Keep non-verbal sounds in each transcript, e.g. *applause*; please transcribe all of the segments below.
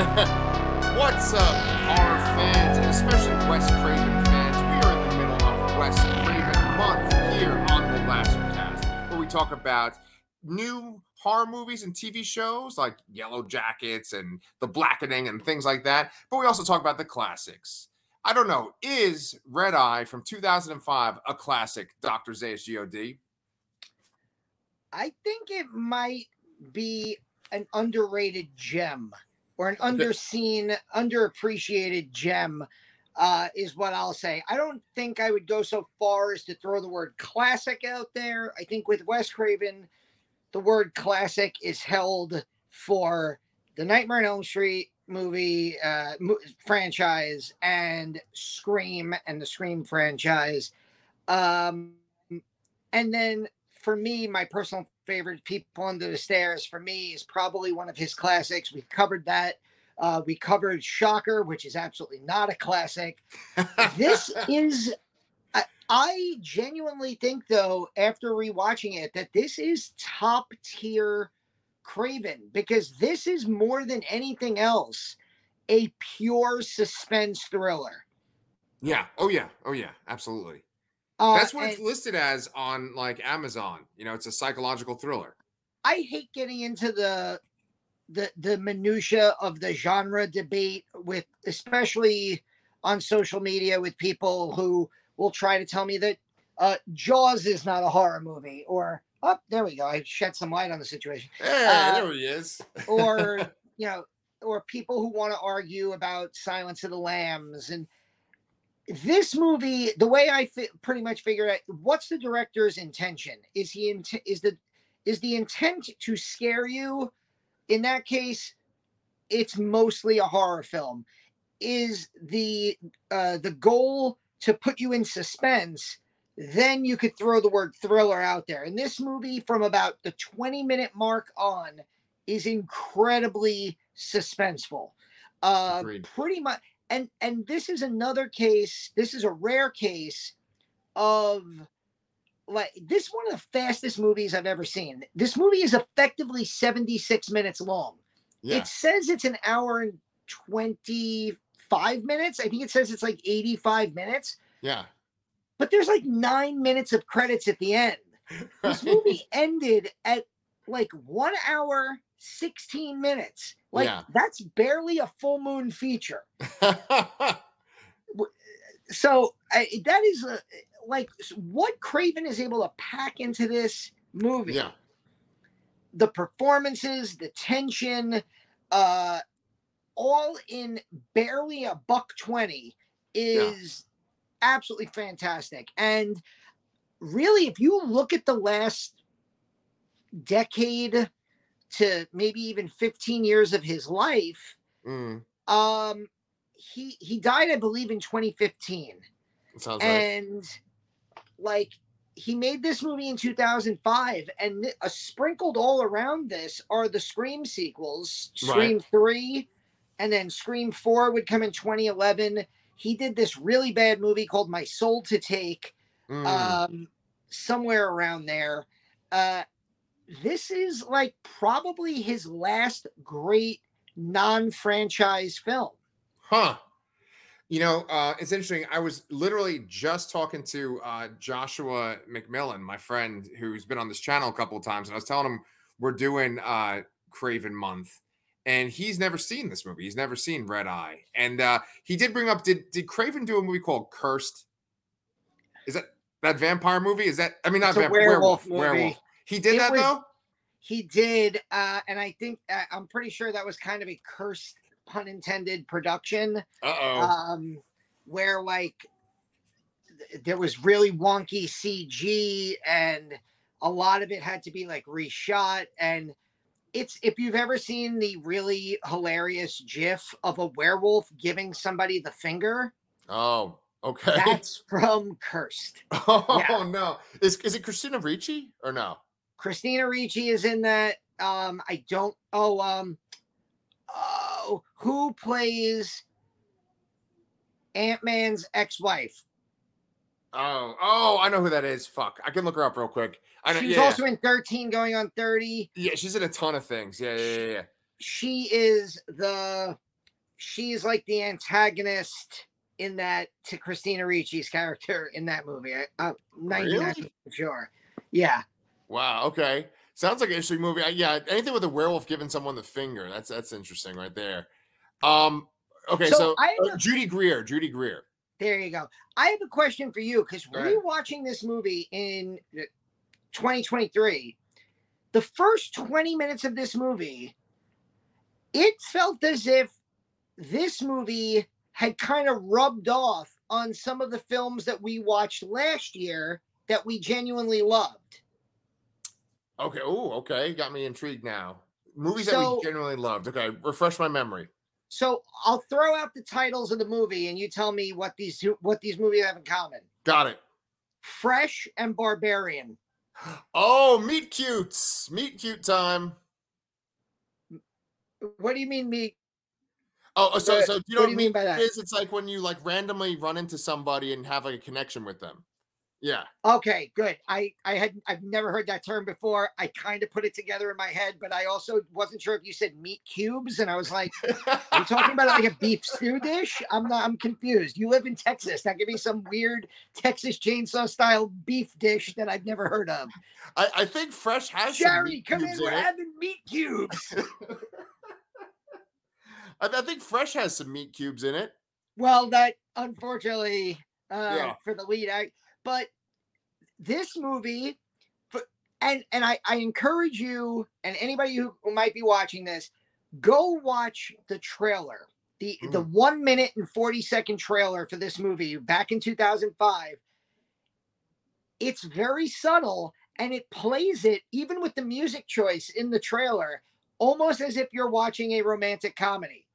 *laughs* What's up, horror fans, and especially Wes Craven fans? We are in the middle of Wes Craven month here on the Lasser Cast, where we talk about new horror movies and TV shows like Yellowjackets and The Blackening and things like that. But we also talk about the classics. I don't know, is Red Eye from 2005 a classic, Dr. Zayas God? I think it might be an underrated gem or an underseen, underappreciated gem, uh, is what I'll say. I don't think I would go so far as to throw the word classic out there. I think with Wes Craven, the word classic is held for the Nightmare on Elm Street movie uh, franchise and Scream and the Scream franchise. Um, and then for me, my personal favorite, People Under the Stairs, for me is probably one of his classics. We've covered that. Uh, we covered Shocker, which is absolutely not a classic. this *laughs* is, I, I genuinely think, though, after rewatching it, that this is top tier Craven because this is more than anything else a pure suspense thriller. Yeah. Oh, yeah. Oh, yeah. Absolutely. Uh, That's what it's listed as on like Amazon. You know, it's a psychological thriller. I hate getting into the the the minutia of the genre debate with especially on social media with people who will try to tell me that uh, Jaws is not a horror movie or oh there we go I shed some light on the situation Hey, Uh, there he is. *laughs* or you know or people who want to argue about Silence of the Lambs and this movie the way I fi- pretty much figure out what's the director's intention? Is he int- is the is the intent to scare you? In that case it's mostly a horror film. Is the uh the goal to put you in suspense then you could throw the word thriller out there. And this movie from about the 20 minute mark on is incredibly suspenseful. Uh Agreed. pretty much and and this is another case this is a rare case of like this one of the fastest movies i've ever seen. This movie is effectively 76 minutes long. Yeah. it says it's an hour and 25 minutes. I think it says it's like 85 minutes. Yeah. but there's like nine minutes of credits at the end. *laughs* This movie ended at like one hour 16 minutes like Yeah. that's barely a full moon feature *laughs* so I, that is a, like what Craven is able to pack into this movie. yeah. The performances, the tension, uh, all in barely a buck twenty is absolutely fantastic. And really, if you look at the last decade to maybe even 15 years of his life, Mm, um, he he died, I believe, in 2015 sounds right. and like he made this movie in 2005 and uh, sprinkled all around this are the scream sequels Right. scream 3 and then scream 4 would come in 2011 he did this really bad movie called my soul to take Mm, um somewhere around there. Uh this is like probably his last great non-franchise film huh. You know, uh, it's interesting. I was literally just talking to uh, Joshua McMillan, my friend who's been on this channel a couple of times, and I was telling him we're doing uh, Craven Month, and he's never seen this movie. He's never seen Red Eye, and uh, he did bring up did did Craven do a movie called Cursed? Is that that vampire movie? Is that I mean not vampire werewolf werewolf movie. werewolf. He did It that was- though. He did, uh, and I think uh, I'm pretty sure that was kind of a cursed, pun intended production, Uh oh. um, where like th- there was really wonky CG, and a lot of it had to be like reshot. And it's if you've ever seen the really hilarious GIF of a werewolf giving somebody the finger, oh, okay. that's from Cursed. *laughs* oh yeah. no. Is is it Christina Ricci or no? Christina Ricci is in that. Um, I don't. Oh, um, oh, who plays Ant Man's ex-wife? Oh, oh, I know who that is. Fuck, I can look her up real quick. I know. She's Yeah, also in 13 going on 30. yeah, she's in a ton of things. Yeah, yeah, yeah. yeah. she is the she's like the antagonist in that to Christina Ricci's character in that movie. I, I'm 99 Really? sure. Yeah. Wow. Okay. Sounds like an interesting movie. I, yeah. Anything with a werewolf giving someone the finger. That's that's interesting right there. Um. Okay. So So, I uh, a- Judy Greer. Judy Greer. There you go. I have a question for you because rewatching this movie in uh, 2023, the first 20 minutes of this movie, it felt as if this movie had kind of rubbed off on some of the films that we watched last year that we genuinely loved. Okay. Oh. Okay. Got me intrigued now. Movies that we genuinely loved. Okay. Refresh my memory. So I'll throw out the titles of the movie and you tell me what these what these movies have in common. Got it. Fresh and Barbarian. *gasps* Oh, meet cutes. Meet cute time. What do you mean me? Oh, so What- so you what know do you mean by that? Is it's like when you like randomly run into somebody and have like a connection with them. Yeah. Okay, good. I I had I've never heard that term before. I kind of put it together in my head, but I also wasn't sure if you said meat cubes, and I was like, "Are you talking about like a beef stew dish?" I'm not. I'm confused. You live in Texas. Now give me some weird Texas chainsaw style beef dish that I've never heard of. I, I think Fresh has some Jerry, meat come in. cubes We're having meat cubes. *laughs* I, I think Fresh has some meat cubes in it. Well, that unfortunately uh, Yeah. for the lead act, but this movie, and and I I encourage you and anybody who, who might be watching this, go watch the trailer, the the mm-hmm. one minute and forty second trailer for this movie back in two thousand five. It's very subtle and it plays it even with the music choice in the trailer, almost as if you're watching a romantic comedy.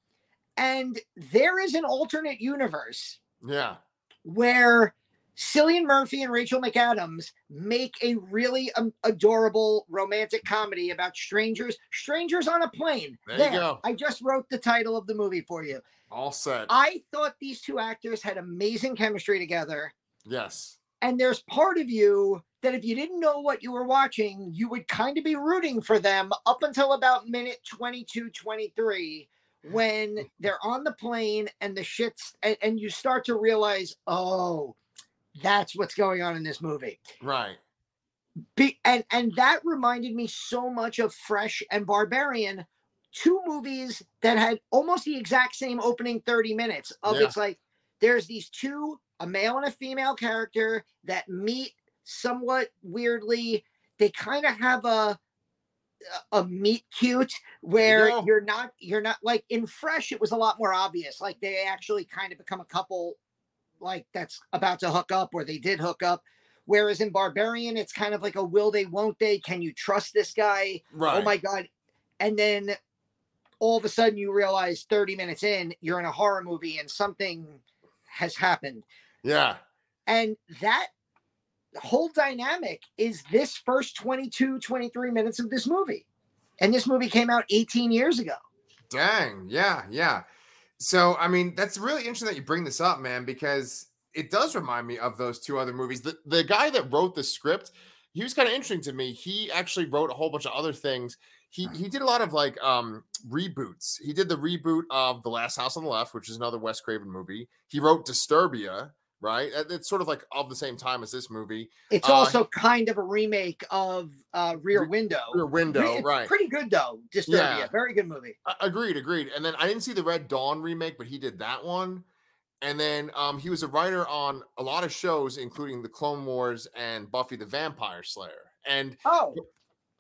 And there is an alternate universe Yeah. where Cillian Murphy and Rachel McAdams make a really um, adorable romantic comedy about strangers, strangers on a plane. There you go. I just wrote the title of the movie for you. All set. I thought these two actors had amazing chemistry together. yes. And there's part of you that if you didn't know what you were watching, you would kind of be rooting for them up until about minute 22, 23, when *laughs* they're on the plane and the shit's, and, and you start to realize, oh, that's what's going on in this movie. Right. Be, and, and that reminded me so much of Fresh and Barbarian, two movies that had almost the exact same opening 30 minutes of Yeah. it's like there's these two a male and a female character that meet somewhat weirdly they kind of have a a meet cute where you're not you're not like in fresh it was a lot more obvious like they actually kind of become a couple like that's about to hook up or they did hook up whereas in barbarian it's kind of like a will they won't they can you trust this guy oh Right. oh my god and then all of a sudden you realize 30 minutes in you're in a horror movie and something has happened Yeah. and that whole dynamic is this first 22 23 minutes of this movie and this movie came out 18 years ago Dang. Yeah. Yeah. So, I mean, that's really interesting that you bring this up, man, because it does remind me of those two other movies. The, the guy that wrote the script, he was kind of interesting to me. He actually wrote a whole bunch of other things. He, he did a lot of like um reboots. He did the reboot of The Last House on the Left, which is another Wes Craven movie. He wrote Disturbia, right? Uh, It's sort of like of the same time as this movie. it's Uh, also kind of a remake of uh rear window Rear Window, It's right? pretty good though disturbia Yeah. very good movie A- Agreed, agreed. And then I didn't see the Red Dawn remake, but he did that one. And then um, he was a writer on a lot of shows, including the Clone Wars and Buffy the Vampire Slayer. And oh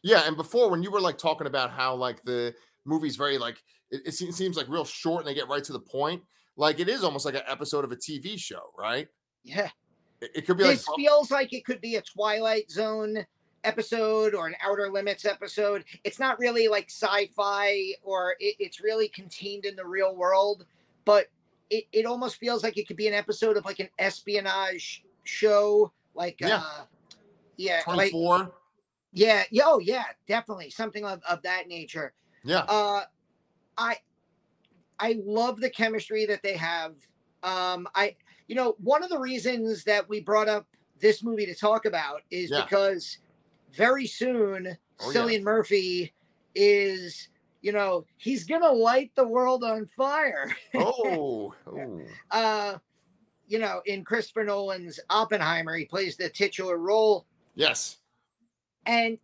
yeah, and before when you were like talking about how like the movie's very like it, it seems like real short and they get right to the point. Like it is almost like an episode of a TV show, right? yeah It, it could be like this feels like it could be a twilight zone episode or an outer limits episode it's not really like sci-fi or it, it's really contained in the real world but it, it almost feels like it could be an episode of like an espionage show like Yeah. uh yeah like 24. yeah yeah oh yeah definitely something of, of that nature yeah. uh i i love the chemistry that they have um i you know one of the reasons that we brought up this movie to talk about is Yeah. because very soon Oh, yeah. cillian murphy is you know, he's gonna light the world on fire. *laughs* Oh, oh. uh, you know, in Christopher Nolan's Oppenheimer, he plays the titular role. yes. And,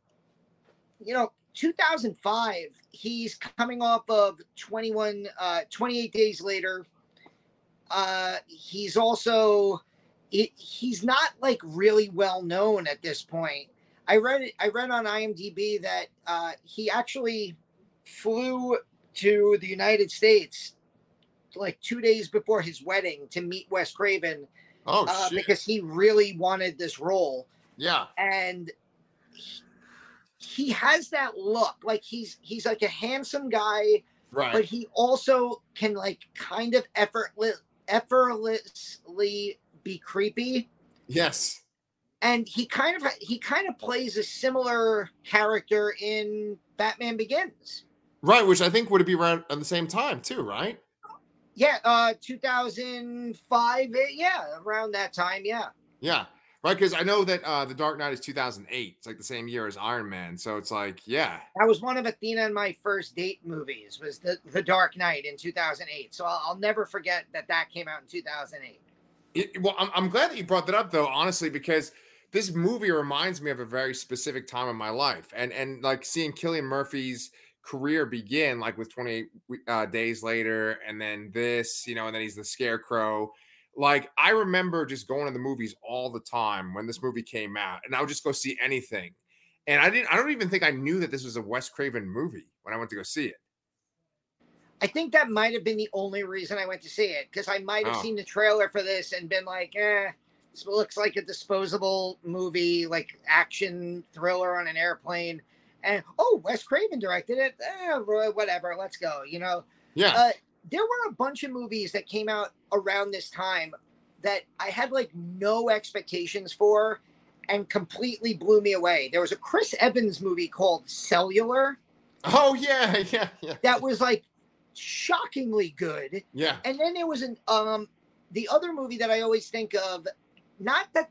you know, 2005, he's coming off of 21, uh, 28 days later. Uh, he's also, he, he's not like really well known at this point. I read I read on IMDb that uh, he actually flew to the United States like two days before his wedding to meet Wes Craven Oh uh, because he really wanted this role yeah. and he, he has that look like he's he's like a handsome guy Right. but he also can like kind of effortless effortlessly be creepy yes. and he kind of he kind of plays a similar character in batman begins Right, which I think would be around at the same time too, right? yeah uh 2005 eh, yeah around that time yeah Yeah. Right, because I know that uh The Dark Knight is 2008. It's like the same year as Iron Man. So it's like, yeah. that was one of athena and my first date movies was the the dark knight in 2008 so i'll, I'll never forget that that came out in 2008 It, well, I'm, I'm glad that you brought that up though, honestly, because this movie reminds me of a very specific time in my life, and and like seeing Cillian Murphy's career begin, like with 28 uh, days later, and then this, you know, and then he's the Scarecrow. Like I remember just going to the movies all the time when this movie came out, and I would just go see anything. And I didn't. I don't even think I knew that this was a Wes Craven movie when I went to go see it. I think that might have been the only reason I went to see it because I might have Oh. seen the trailer for this and been like, eh, this looks like a disposable movie, like action thriller on an airplane. And oh, Wes Craven directed it. Eh, wha- whatever, let's go. You know, Yeah. Uh, there were a bunch of movies that came out around this time that I had like no expectations for and completely blew me away. There was a Chris Evans movie called Cellular oh yeah. *laughs* Yeah. Yeah. that was like shockingly good. Yeah. And then there was an um the other movie that I always think of, not that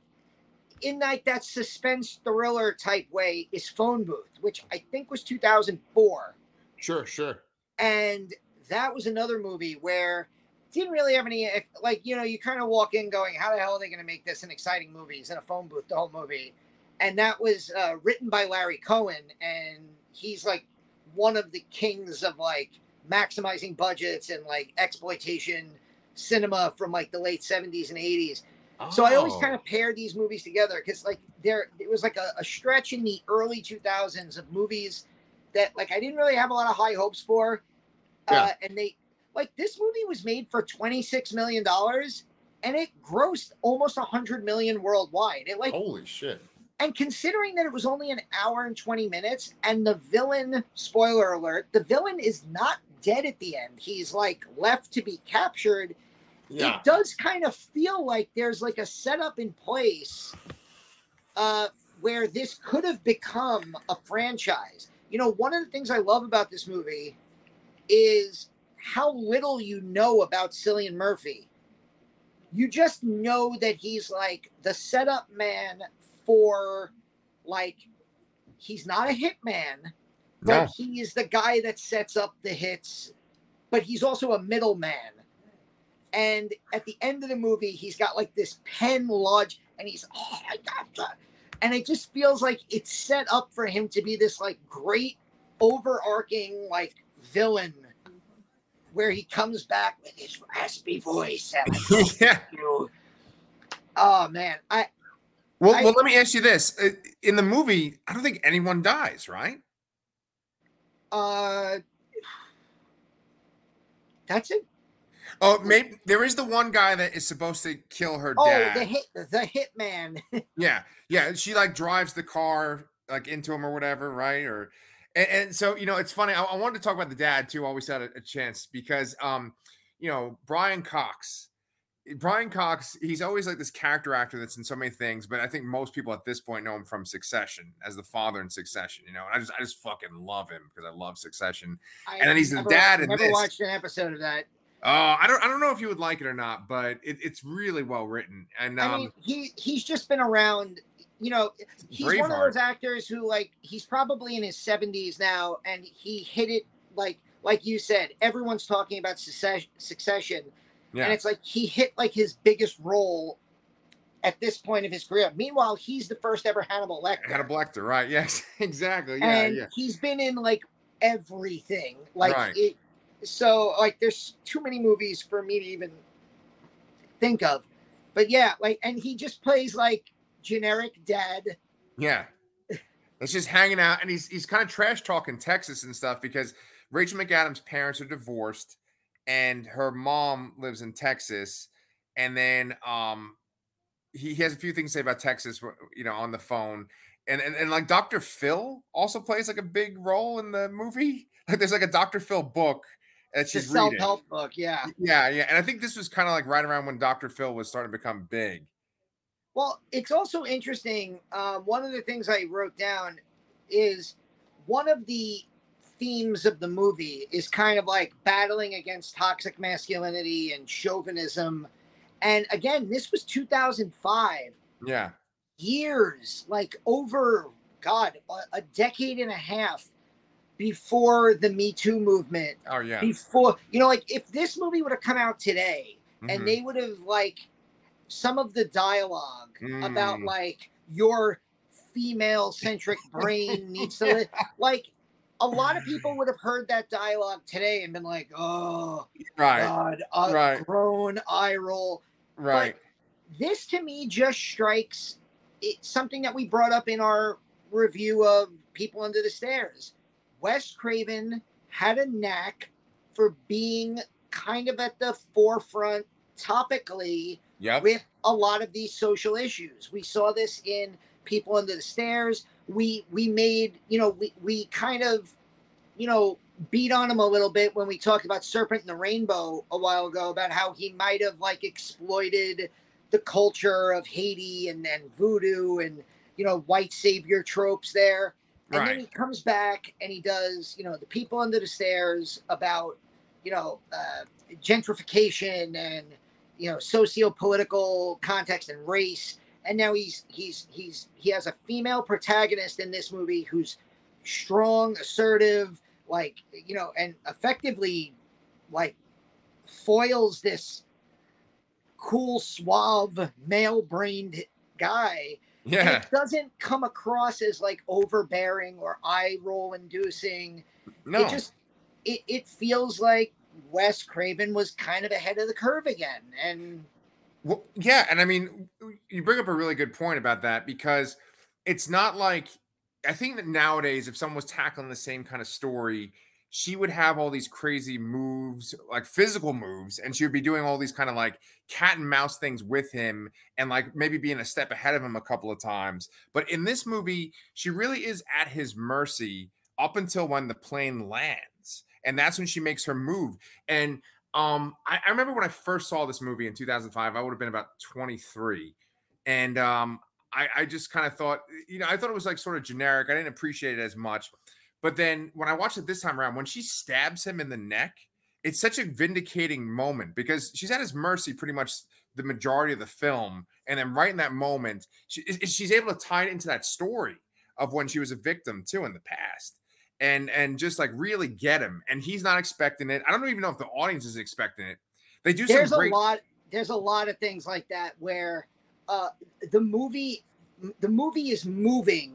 in like that suspense thriller type way, is Phone Booth, which I think was 2004. Sure. Sure. And that was another movie where didn't really have any like you know you kind of walk in going how the hell are they going to make this an exciting movie it's in a phone booth the whole movie and that was uh, written by larry cohen and he's like one of the kings of like maximizing budgets and like exploitation cinema from like the late 70s and 80s so I always Oh. kind of pair these movies together because like there it was like a, a stretch in the early 2000s of movies that like I didn't really have a lot of high hopes for. Uh, Yeah. and they like this movie was made for 26 million dollars and it grossed almost 100 million worldwide. It like Holy shit. and considering that it was only an hour and 20 minutes and the villain spoiler alert the villain is not dead at the end he's like left to be captured Yeah. it does kind of feel like there's like a setup in place uh, where this could have become a franchise. You know, one of the things I love about this movie is how little you know about Cillian Murphy. You just know that he's like the setup man for like he's not a hitman, but No. he is the guy that sets up the hits, but he's also a middleman. And at the end of the movie, he's got like this pen lodge, and he's oh my god, and it just feels like it's set up for him to be this like great overarching like villain, where he comes back with his raspy voice. *laughs* Yeah. you. Oh man, I Well, I- well, let me ask you this: Uh, in the movie, I don't think anyone dies, right? uh, that's it. Oh, maybe there is the one guy that is supposed to kill her Oh, dad. the hit, the hitman. *laughs* Yeah, yeah. She like drives the car like into him or whatever, right? Or and, and so you know, it's funny. I, I wanted to talk about the dad too. While we had a, a chance, because um, you know, Brian Cox. Brian Cox, he's always like this character actor that's in so many things, but I think most people at this point know him from Succession as the father in Succession. You know, and I just I just fucking love him because I love Succession. I And then he's the dad in Never this. watched an episode of that. Uh, I don't I don't know if you would like it or not, but it, it's really well written. And um, I mean, he he's just been around. You know, he's one of those actors who like he's probably in his seventies now, and he hit it. like like you said, everyone's talking about succession, succession Yeah. and it's like he hit like his biggest role at this point of his career. Meanwhile, he's the first ever Hannibal Lecter, a Lecter, right? *laughs* Yes, exactly. Yeah, and yeah. he's been in like everything. Like Right. it, so like there's too many movies for me to even think of. But yeah, like and he just plays like generic dad. Yeah. It's just hanging out, and he's he's kind of trash talking Texas and stuff because Rachel McAdams' parents are divorced, and her mom lives in Texas, and then um he, he has a few things to say about Texas, you know, on the phone, and and, and like Dr. Phil also plays like a big role in the movie. *laughs* Like there's like a Dr. Phil book that It's a she's reading. self-help book, yeah. Yeah, yeah, and I think this was kind of like right around when Dr. Phil was starting to become big. Well, it's also interesting. Um, one of the things I wrote down is one of the themes of the movie is kind of like battling against toxic masculinity and chauvinism. And again, this was 2005, Yeah, years, like over, God, a, decade and a half before the Me Too movement. oh yeah, Before, you know, like if this movie would have come out today, Mhm. and they would have like some of the dialogue about Mm. like your female centric *laughs* brain needs to li- like a lot of people would have heard that dialogue today and been like oh right, god a right. grown eye roll right. this to me just strikes it, something that we brought up in our review of people under the stairs wes craven had a knack for being kind of at the forefront topically Yep. with a lot of these social issues. We saw this in People Under the Stairs. We we made, you know, we, we kind of, you know, beat on him a little bit when we talked about Serpent and the Rainbow a while ago about how he might have like exploited the culture of Haiti and, and voodoo and you know white savior tropes there. And then he comes back and he does, you know, the people under the stairs about, you know, uh, gentrification and you know socio-political context and race and now he's he's he's he has a female protagonist in this movie who's strong assertive like you know and effectively like foils this cool suave male-brained guy and Yeah. it doesn't come across as like overbearing or eye roll inducing No. it just it, it feels like Wes Craven was kind of ahead of the curve again. And Well, yeah, and I mean, you bring up a really good point about that because it's not like I think that nowadays, if someone was tackling the same kind of story, she would have all these crazy moves, like physical moves, and she would be doing all these kind of like cat and mouse things with him, and like maybe being a step ahead of him a couple of times. But in this movie, she really is at his mercy up until when the plane lands, and that's when she makes her move. And um, I, I remember when I first saw this movie in 2005, I would have been about 23. And um, I, I just kind of thought, you know, I thought it was like sort of generic. I didn't appreciate it as much. But then when I watched it this time around, when she stabs him in the neck, it's such a vindicating moment because she's at his mercy pretty much the majority of the film. And then right in that moment, she, she's able to tie it into that story of when she was a victim too in the past and and just like really get him. And he's not expecting it. I don't even know if the audience is expecting it. They do there's some great. a lot there's a lot of things like that where uh the movie the movie is moving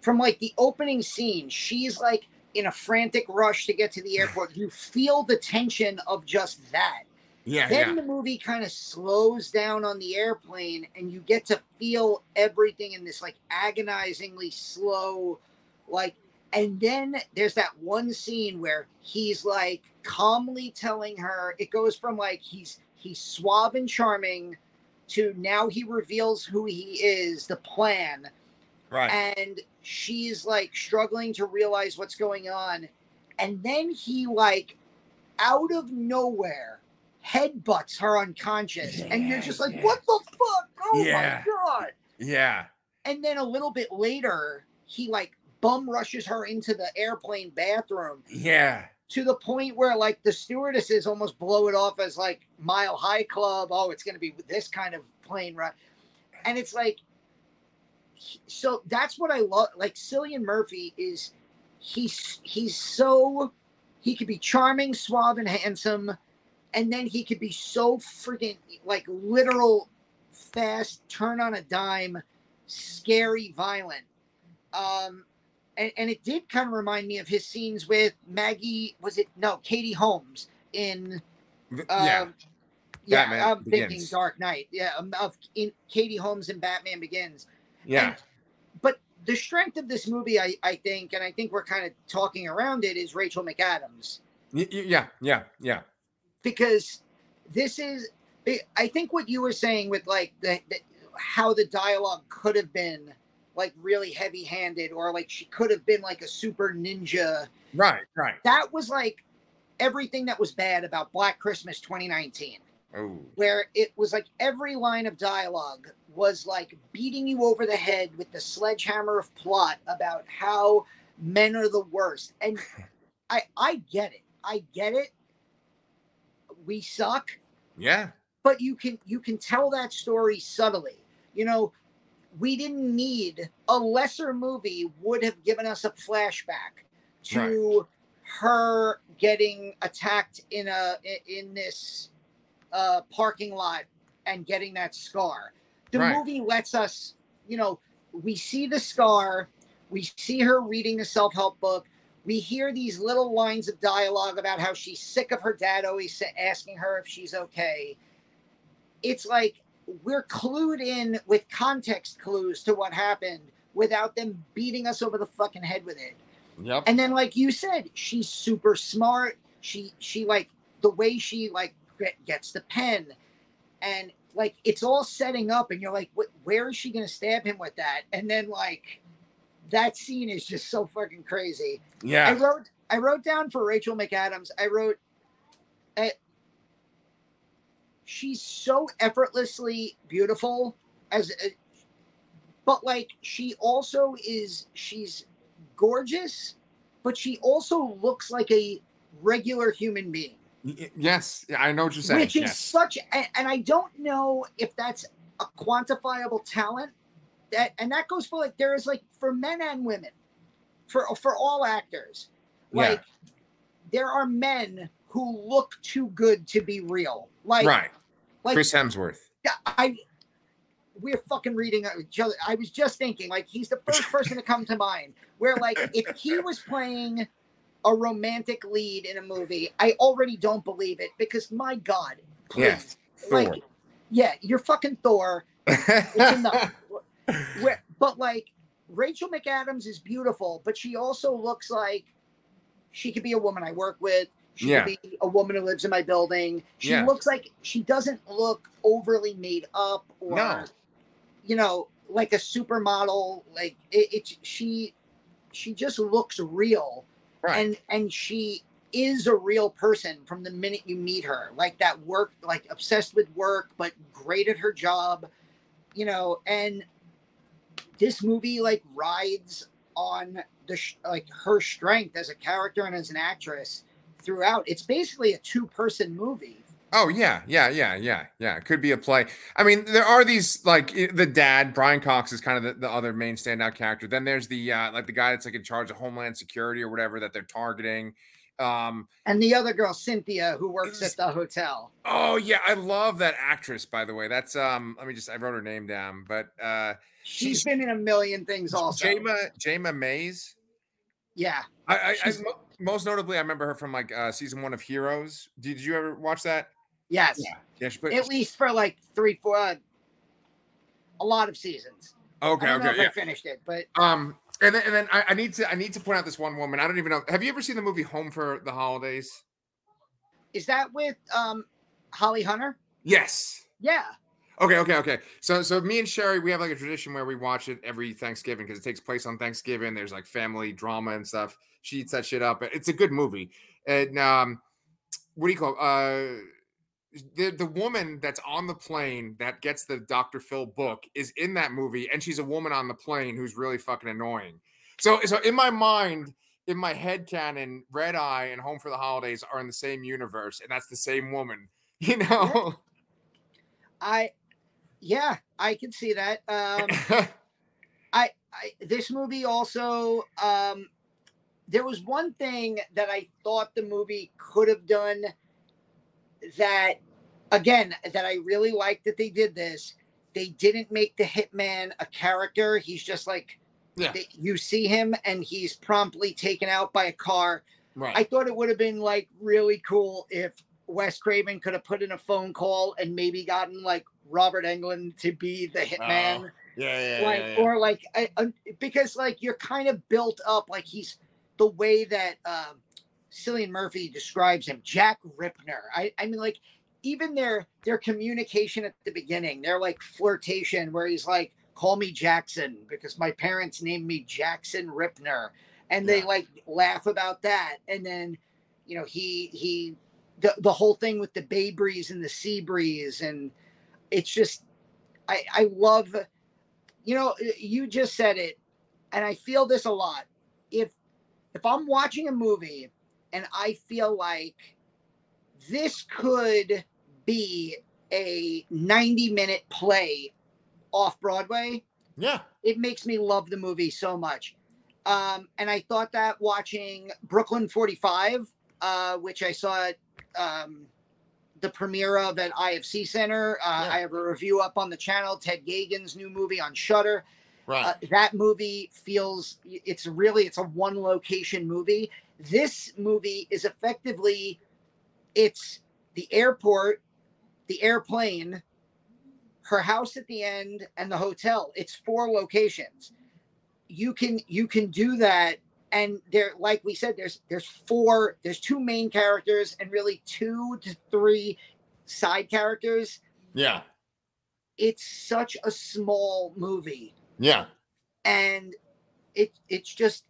from like the opening scene she's like in a frantic rush to get to the airport *sighs* you feel the tension of just that yeah, then yeah, the movie kind of slows down on the airplane and you get to feel everything in this like agonizingly slow like and then there's that one scene where he's like calmly telling her it goes from like he's he's suave and charming to now he reveals who he is the plan. Right. and she's like struggling to realize what's going on. And then he like out of nowhere headbutts her unconscious. And you're just like what the fuck? Oh Yeah. my god. Yeah, and then a little bit later he like bum rushes her into the airplane bathroom. Yeah, to the point where like the stewardesses almost blow it off as like mile high club. Oh it's going to be this kind of plane ride. And it's like so that's what i love like cillian murphy is he's he's so he could be charming, suave, and handsome, and then he could be so freaking like literal fast, turn on a dime, scary, violent. Um, and, and it did kind of remind me of his scenes with Maggie. Was it no Katie Holmes in? Th- yeah. Um, yeah, Batman I'm thinking Begins. Dark Knight. Yeah, um, of in Katie Holmes in Batman Begins. Yeah. And- but the strength of this movie, I, I think, and I think we're kind of talking around it, is Rachel McAdams y- Yeah. Yeah. Yeah. because this is. I think what you were saying with like the, the how the dialogue could have been like really heavy-handed, or like she could have been like a super ninja. Right. Right. That was like everything that was bad about Black Christmas 2019. Oh. where it was like every line of dialogue was like beating you over the head with the sledgehammer of plot about how men are the worst. And *laughs* I I get it. I get it. We suck, Yeah. but you can you can tell that story subtly. You know, we didn't need a lesser movie would have given us a flashback to her getting attacked in a in this uh, parking lot and getting that scar. The Right. movie lets us, you know, we see the scar, we see her reading a self help book, we hear these little lines of dialogue about how she's sick of her dad always asking her if she's okay. It's like we're clued in with context clues to what happened without them beating us over the fucking head with it. Yep. and then like you said she's super smart. She she like the way she like gets the pen. And like it's all setting up and you're like what, where is she gonna stab him with that? And then like that scene is just so fucking crazy. Yeah. i wrote i wrote down for rachel mcadams i wrote she's so effortlessly beautiful as a, but like she also is she's gorgeous but she also looks like a regular human being Yes. I know what you're saying. which is yes. such and, and i don't know if that's a quantifiable talent that and that goes for like there is like for men and women for for all actors Yeah. like there are men who look too good to be real like right. like Chris Hemsworth. yeah, I we're fucking reading each other. I was just thinking, like, he's the first person to come to mind. Where, like, if he was playing a romantic lead in a movie, I already don't believe it because, my God, please. Thor. like, yeah, you're fucking Thor. It's *laughs* enough. Where, but like, Rachel McAdams is beautiful, but she also looks like she could be a woman I work with. She Yeah. could be a woman who lives in my building. She Yeah. looks like she doesn't look overly made up or, No. you know, like a supermodel. Like it, it's she, she just looks real, right. and and she is a real person from the minute you meet her. Like that work, like obsessed with work, but great at her job, you know. And this movie like rides on the sh- like her strength as a character and as an actress throughout. It's basically a two-person movie. Oh yeah, yeah, yeah, yeah, yeah. It could be a play. I mean, there are these like the dad, Brian Cox is kind of the, the other main standout character. Then there's the uh like the guy that's like in charge of Homeland Security or whatever that they're targeting. Um And the other girl, Cynthia, who works at the hotel. oh yeah, I love that actress by the way. That's um let me just I wrote her name down, but uh She's She's- been in a million things also. Jayma Jayma Mays. Yeah. I, I, I most notably I remember her from like uh season 1 of Heroes. Did you ever watch that? Yes. Yeah, she played At least for like three, four, uh, a lot of seasons. Okay, I okay, yeah. I finished it, but Um, and then, and then I, I need to I need to point out this one woman. I don't even know. Have you ever seen the movie Home for the Holidays? is that with um Holly Hunter? Yes. Yeah. Okay, okay, okay. So so me and Sherry, we have like a tradition where we watch it every Thanksgiving because it takes place on Thanksgiving. There's like family drama and stuff. She eats that shit up. It's a good movie. And um, what do you call it? uh the the woman that's on the plane that gets the Dr. Phil book is in that movie, and she's a woman on the plane who's really fucking annoying. So so in my mind, in my head canon, Red Eye and Home for the Holidays are in the same universe, and that's the same woman. *laughs* You know? I yeah, I can see that. Um *laughs* I, I this movie also um there was one thing that I thought the movie could have done that again that I really liked that they did this. They didn't make the hitman a character. He's just like Yeah. they- you see him and he's promptly taken out by a car. Right. I thought it would have been like really cool if Wes Craven could have put in a phone call and maybe gotten like Robert Englund to be the hitman yeah, yeah, like yeah, yeah. or like I, I- because like you're kind of built up like he's the way that um Cillian Murphy describes him, Jack Rippner. I I mean like even their their communication at the beginning, their like flirtation where he's like, "Call me Jackson because my parents named me Jackson Rippner," and they like laugh about that, and then you know he he the the whole thing with the bay breeze and the sea breeze, and it's just I I love you know you just said it and i feel this a lot if if i'm watching a movie and i feel like this could be a 90 minute play off broadway yeah. it makes me love the movie so much um and i thought that watching brooklyn 45 uh which i saw um the premiere of at ifc center. Uh, Yeah. i have a review up on the channel ted geoghegan's new movie on shutter Right. uh, that movie feels it's really it's a one location movie. This movie is effectively it's the airport the airplane her house at the end and the hotel. It's four locations. You can you can do that and there like we said there's there's four there's two main characters and really two to three side characters yeah. it's such a small movie Yeah. and it it's just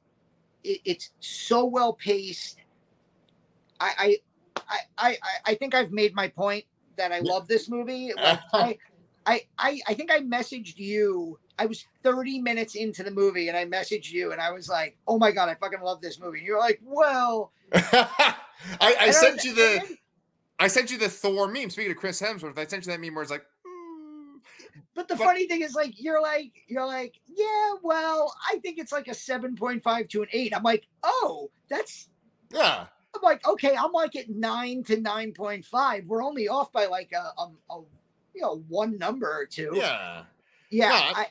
it, it's so well paced. I, I I I I think I've made my point that I Yeah. love this movie. Like, *laughs* I, I I I think I messaged you. I was 30 minutes into the movie and I messaged you and I was like, "Oh my god, I fucking love this movie." And you're like, "Well," *laughs* I, I and sent you the and- I sent you the Thor meme. Speaking of Chris Hemsworth, I sent you that meme where it's like, mm, But the But- funny thing is, like, you're like, you're like, yeah, well, I think it's like a 7.5 to an 8. I'm like, oh, that's yeah, I'm like, okay, I'm like at nine to nine point five. We're only off by like a, a, a you know one number or two. yeah. yeah. I,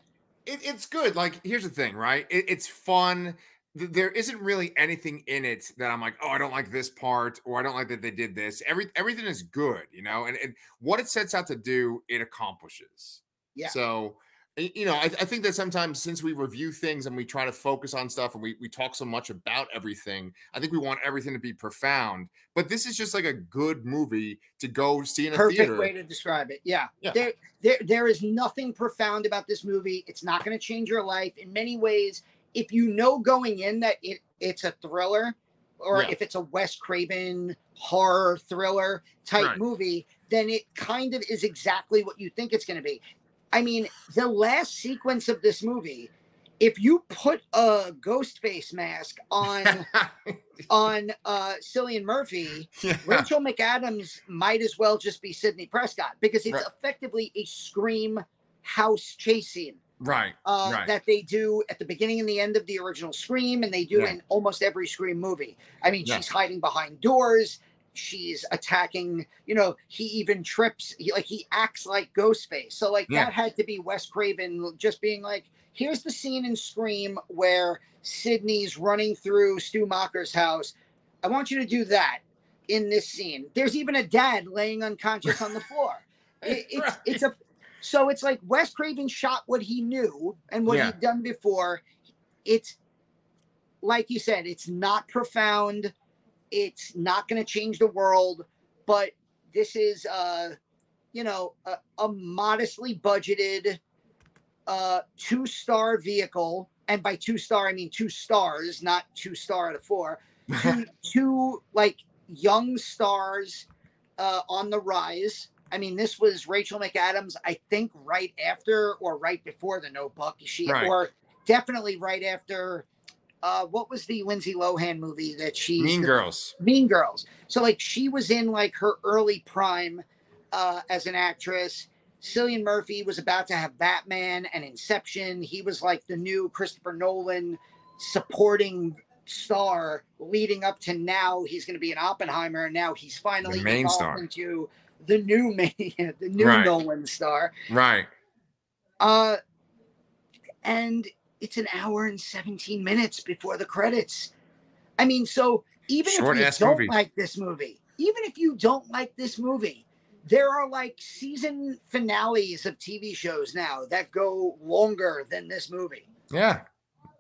It, it's good. Like, here's the thing, right? It, it's fun. There isn't really anything in it that I'm like, oh, I don't like this part, or I don't like that they did this. Every everything is good, you know, and, and what it sets out to do, it accomplishes. Yeah. So, you know, I, I think that sometimes since we review things and we try to focus on stuff and we, we talk so much about everything, I think we want everything to be profound. But this is just like a good movie to go see in a perfect theater. way to describe it. Yeah. Yeah. There, there, there is nothing profound about this movie. It's not going to change your life in many ways. If you know going in that it, it's a thriller, or Yeah. if it's a Wes Craven horror thriller type Right. movie, then it kind of is exactly what you think it's going to be. I mean, the last sequence of this movie, if you put a ghost face mask on *laughs* on uh Cillian Murphy, yeah. Rachel McAdams might as well just be Sidney Prescott because it's Right. effectively a scream house chase scene Right. uh, Right. that they do at the beginning and the end of the original Scream, and they do Yeah. in almost every Scream movie. I mean, Yeah. she's hiding behind doors. She's attacking. You know, he even trips. He like he acts like Ghostface. So like Yeah. that had to be Wes Craven just being like, here's the scene in Scream where Sidney's running through Stu Macher's house. I want you to do that in this scene. There's even a dad laying unconscious on the *laughs* floor. It- it's Right. it's a so it's like Wes Craven shot what he knew and what Yeah. he'd done before. It's like you said, it's not profound. It's not going to change the world, but this is uh you know a, a modestly budgeted uh two star vehicle and by two star i mean two stars not two star out of four. *laughs* Two like young stars uh, on the rise. I mean, this was Rachel McAdams, I think, right after or right before the Notebook. She Right. or definitely right after. Uh, what was the Lindsay Lohan movie that she mean Girls. Mean Girls. So like she was in like her early prime uh, as an actress. Cillian Murphy was about to have Batman and Inception. He was like the new Christopher Nolan supporting star leading up to now he's going to be an Oppenheimer and now he's finally The main star. into the new *laughs* main the new Right. Nolan star. Right. Uh and it's an hour and 17 minutes before the credits. I mean, so even if you don't movie. like this movie, even if you don't like this movie, there are like season finales of TV shows now that go longer than this movie. Yeah.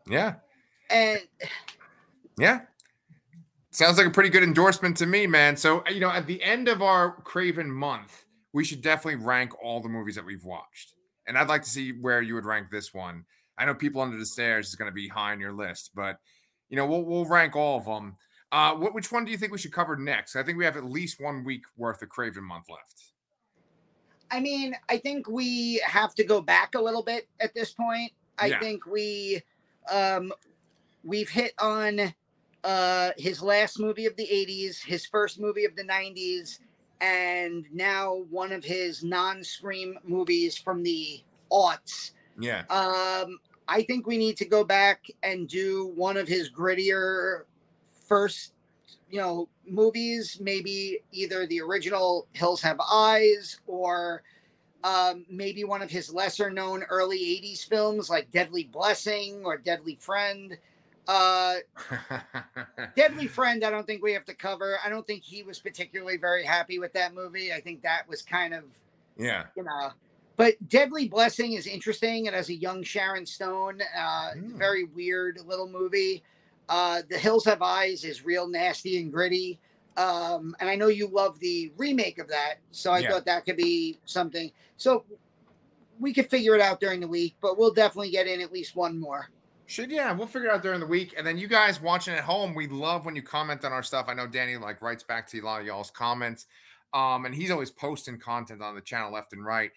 Yeah. And Yeah. Sounds like a pretty good endorsement to me, man. So, you know, at the end of our Craven month, we should definitely rank all the movies that we've watched. And I'd like to see where you would rank this one. I know People Under the Stairs is going to be high on your list, but, you know, we'll, we'll rank all of them. Uh, what, which one do you think we should cover next? I think we have at least one week worth of Craven month left. I mean, I think we have to go back a little bit at this point. I Yeah. think we um we've hit on uh his last movie of the 80s, his first movie of the 90s, and now one of his non-scream movies from the aughts. Yeah. Um I think we need to go back and do one of his grittier first you know movies maybe either the original hills have eyes or um, maybe one of his lesser known early 80s films like deadly blessing or deadly friend uh, *laughs* deadly friend i don't think we have to cover i don't think he was particularly very happy with that movie i think that was kind of yeah. you know but deadly blessing is interesting and as a young sharon stone uh, Mm. very weird little movie uh, the hills have eyes is real nasty and gritty um, and i know you love the remake of that so i Yeah. thought that could be something so we could figure it out during the week but we'll definitely get in at least one more Should yeah, we'll figure it out during the week. And then you guys watching at home, we love when you comment on our stuff. I know Danny like writes back to a lot of y'all's comments. Um, and he's always posting content on the channel left and right.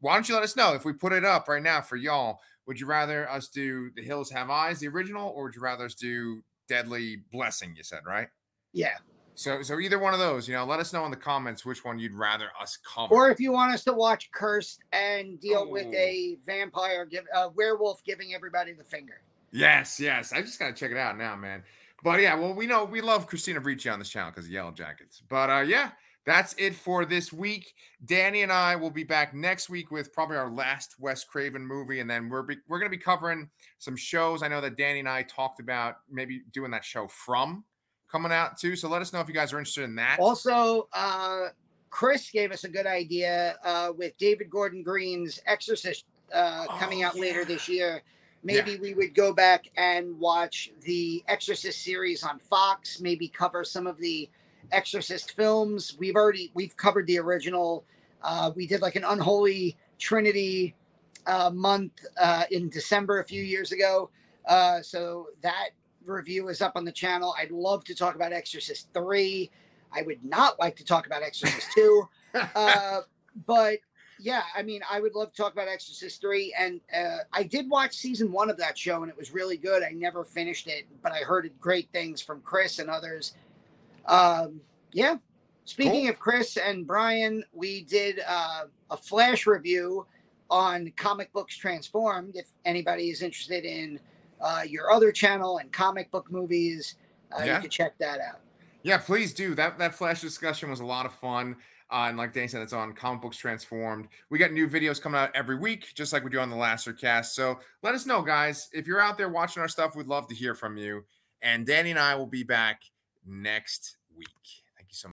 Why don't you let us know if we put it up right now for y'all? Would you rather us do The Hills Have Eyes, the original, or would you rather us do Deadly Blessing? You said, right? yeah So so either one of those, you know, let us know in the comments which one you'd rather us cover. or if you want us to watch cursed and deal with Oh. a vampire give a werewolf giving everybody the finger Yes, yes. I just gotta check it out now, man. But yeah, well, we know we love Christina Ricci on this channel because of Yellowjackets. But uh yeah, that's it for this week. Danny and I will be back next week with probably our last Wes Craven movie, and then we're be, we're gonna be covering some shows. I know that Danny and I talked about maybe doing that show from coming out too. So let us know if you guys are interested in that. Also, uh, Chris gave us a good idea uh, with David Gordon Green's Exorcist uh, coming Oh, out later this year. Maybe we would go back and watch the Exorcist series on Fox. Maybe cover some of the Exorcist films. We've already we've covered the original. Uh, we did like an Unholy Trinity uh, month uh, in December a few years ago. Uh, so that review is up on the channel. I'd love to talk about Exorcist 3. I would not like to talk about Exorcist 2. *laughs* Uh, but yeah, I mean, I would love to talk about Exorcist 3. And uh, I did watch season one of that show and it was really good. I never finished it, but I heard great things from Chris and others. Um, yeah. Speaking Cool. of Chris and Brian, we did uh, a flash review on comic books transformed. If anybody is interested in uh, your other channel and comic book movies, uh, Yeah. you can check that out. Yeah, please do. That that flash discussion was a lot of fun. Uh, and like Danny said, it's on Comic Books Transformed. We got new videos coming out every week, just like we do on the Lasser cast. So let us know, guys. If you're out there watching our stuff, we'd love to hear from you. And Danny and I will be back next week.